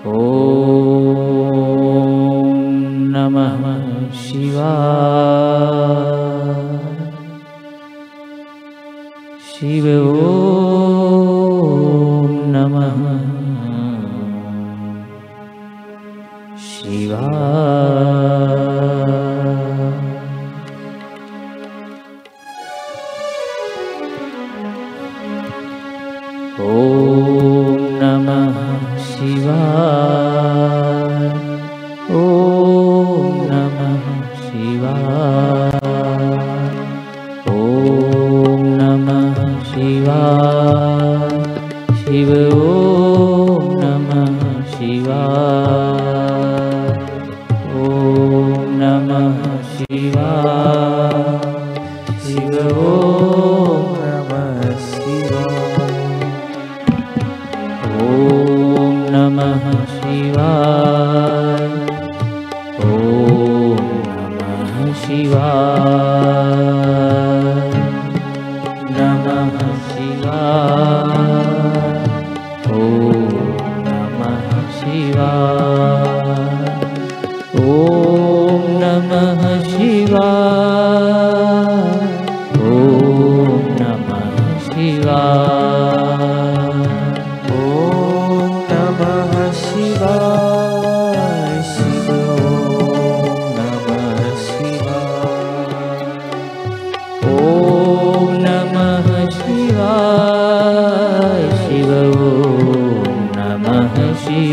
ॐ नमः शिवा शिव ओ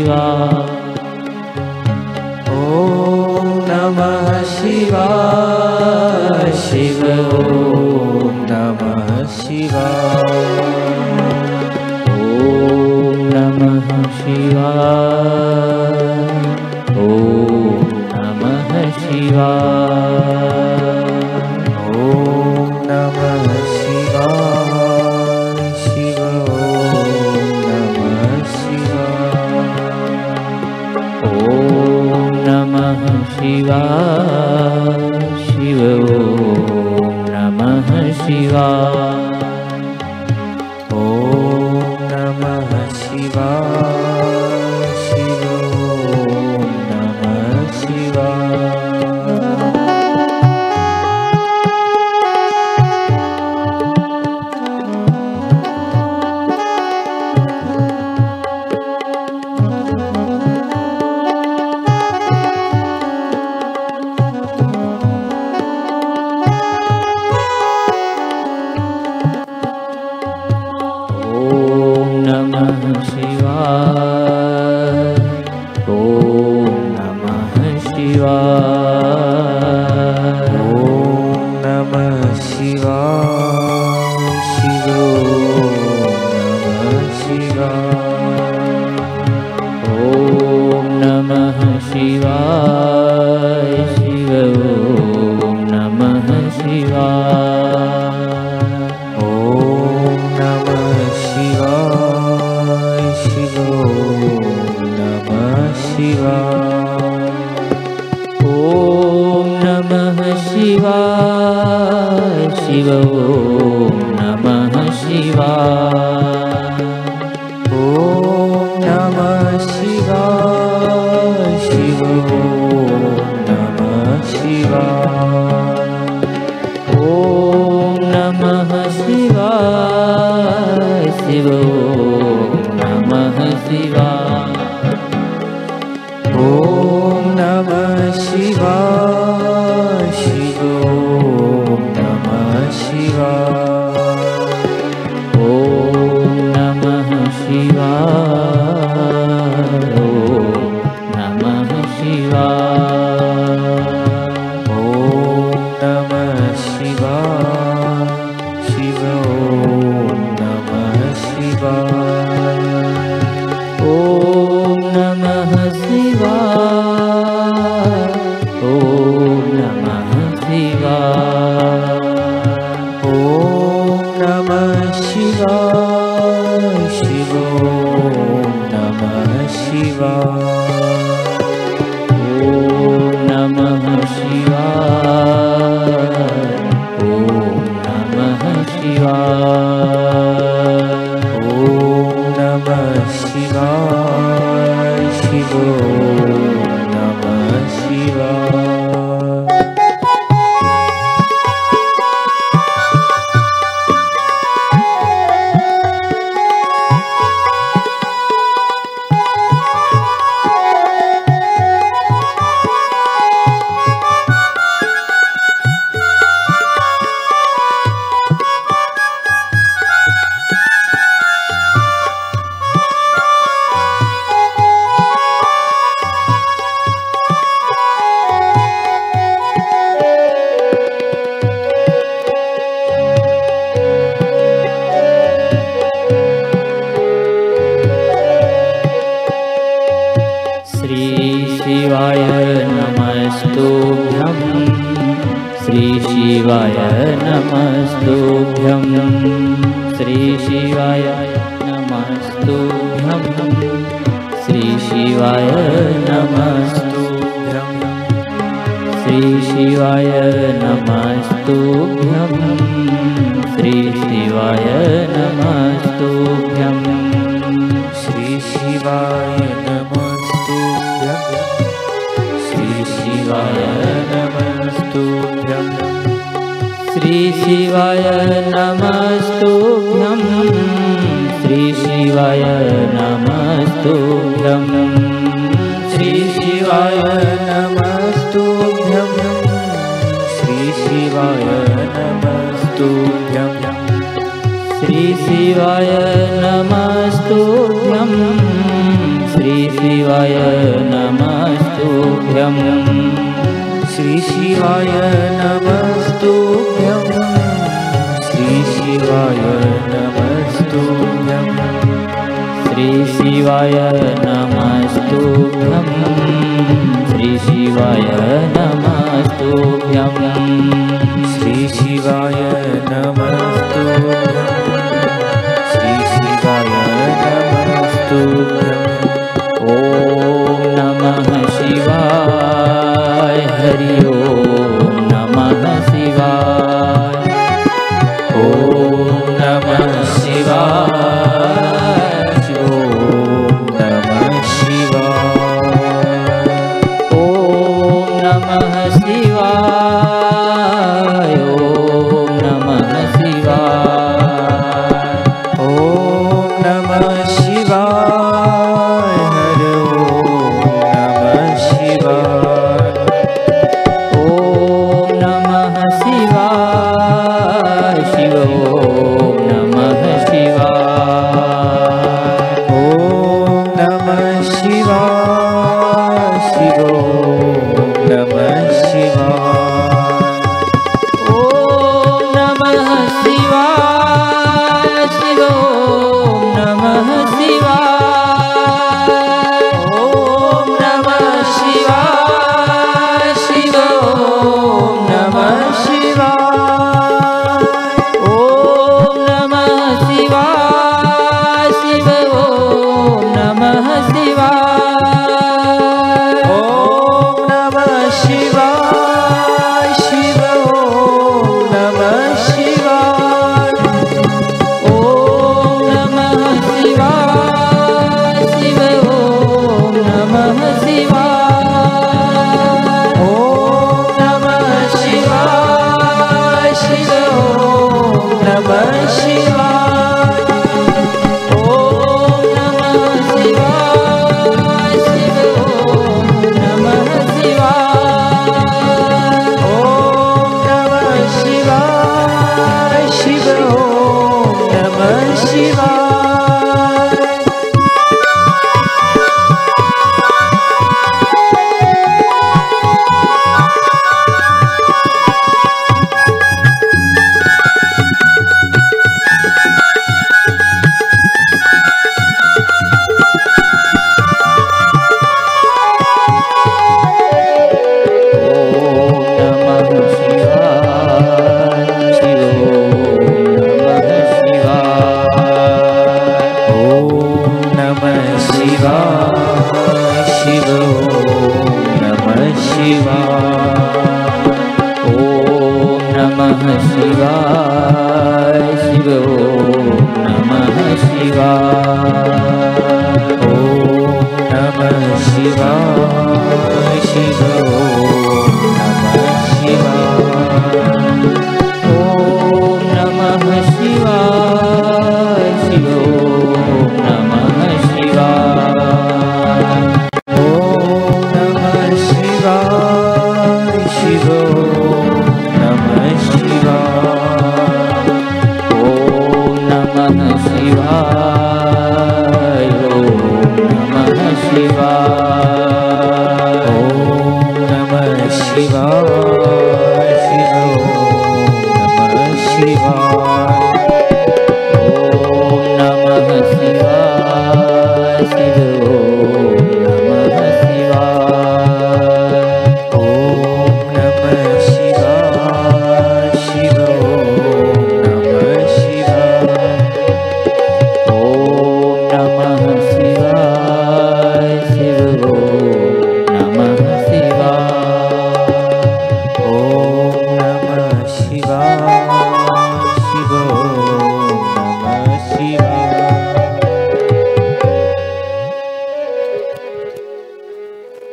शिवा। ॐ नमः शिवा शि नमः शिवा शिवा। ॐ नमः शिवा। शिव ॐ नमः शिवा Allah शिवाय नमस्तुभ्यं। श्रीशिवाय नमस्तुभ्यं। श्रीशिवाय नमस्तुभ्यं। श्रीशिवाय नमस्तुभ्यं। श्रीशिवाय नमस्तु। श्रीशिवाय नमस्तुभ्यं। श्रीशिवाय नमस्तुभ्यं। श्रीशिवाय नमस्तुभ्यं। श्रीशिवाय नमस्तुभ्यं। श्रीशिवाय नमस्तुभ्यं। श्रीशिवाय नमस्तुभ्यं। श्रीशिवाय नमः शिवाय नमस्तु श्रीशिवाय नमस्तु श्रीशिवाय ಶಿವೋ शिवा शिरो नमः शिवाय। ॐ नमः शिवाय। Oh.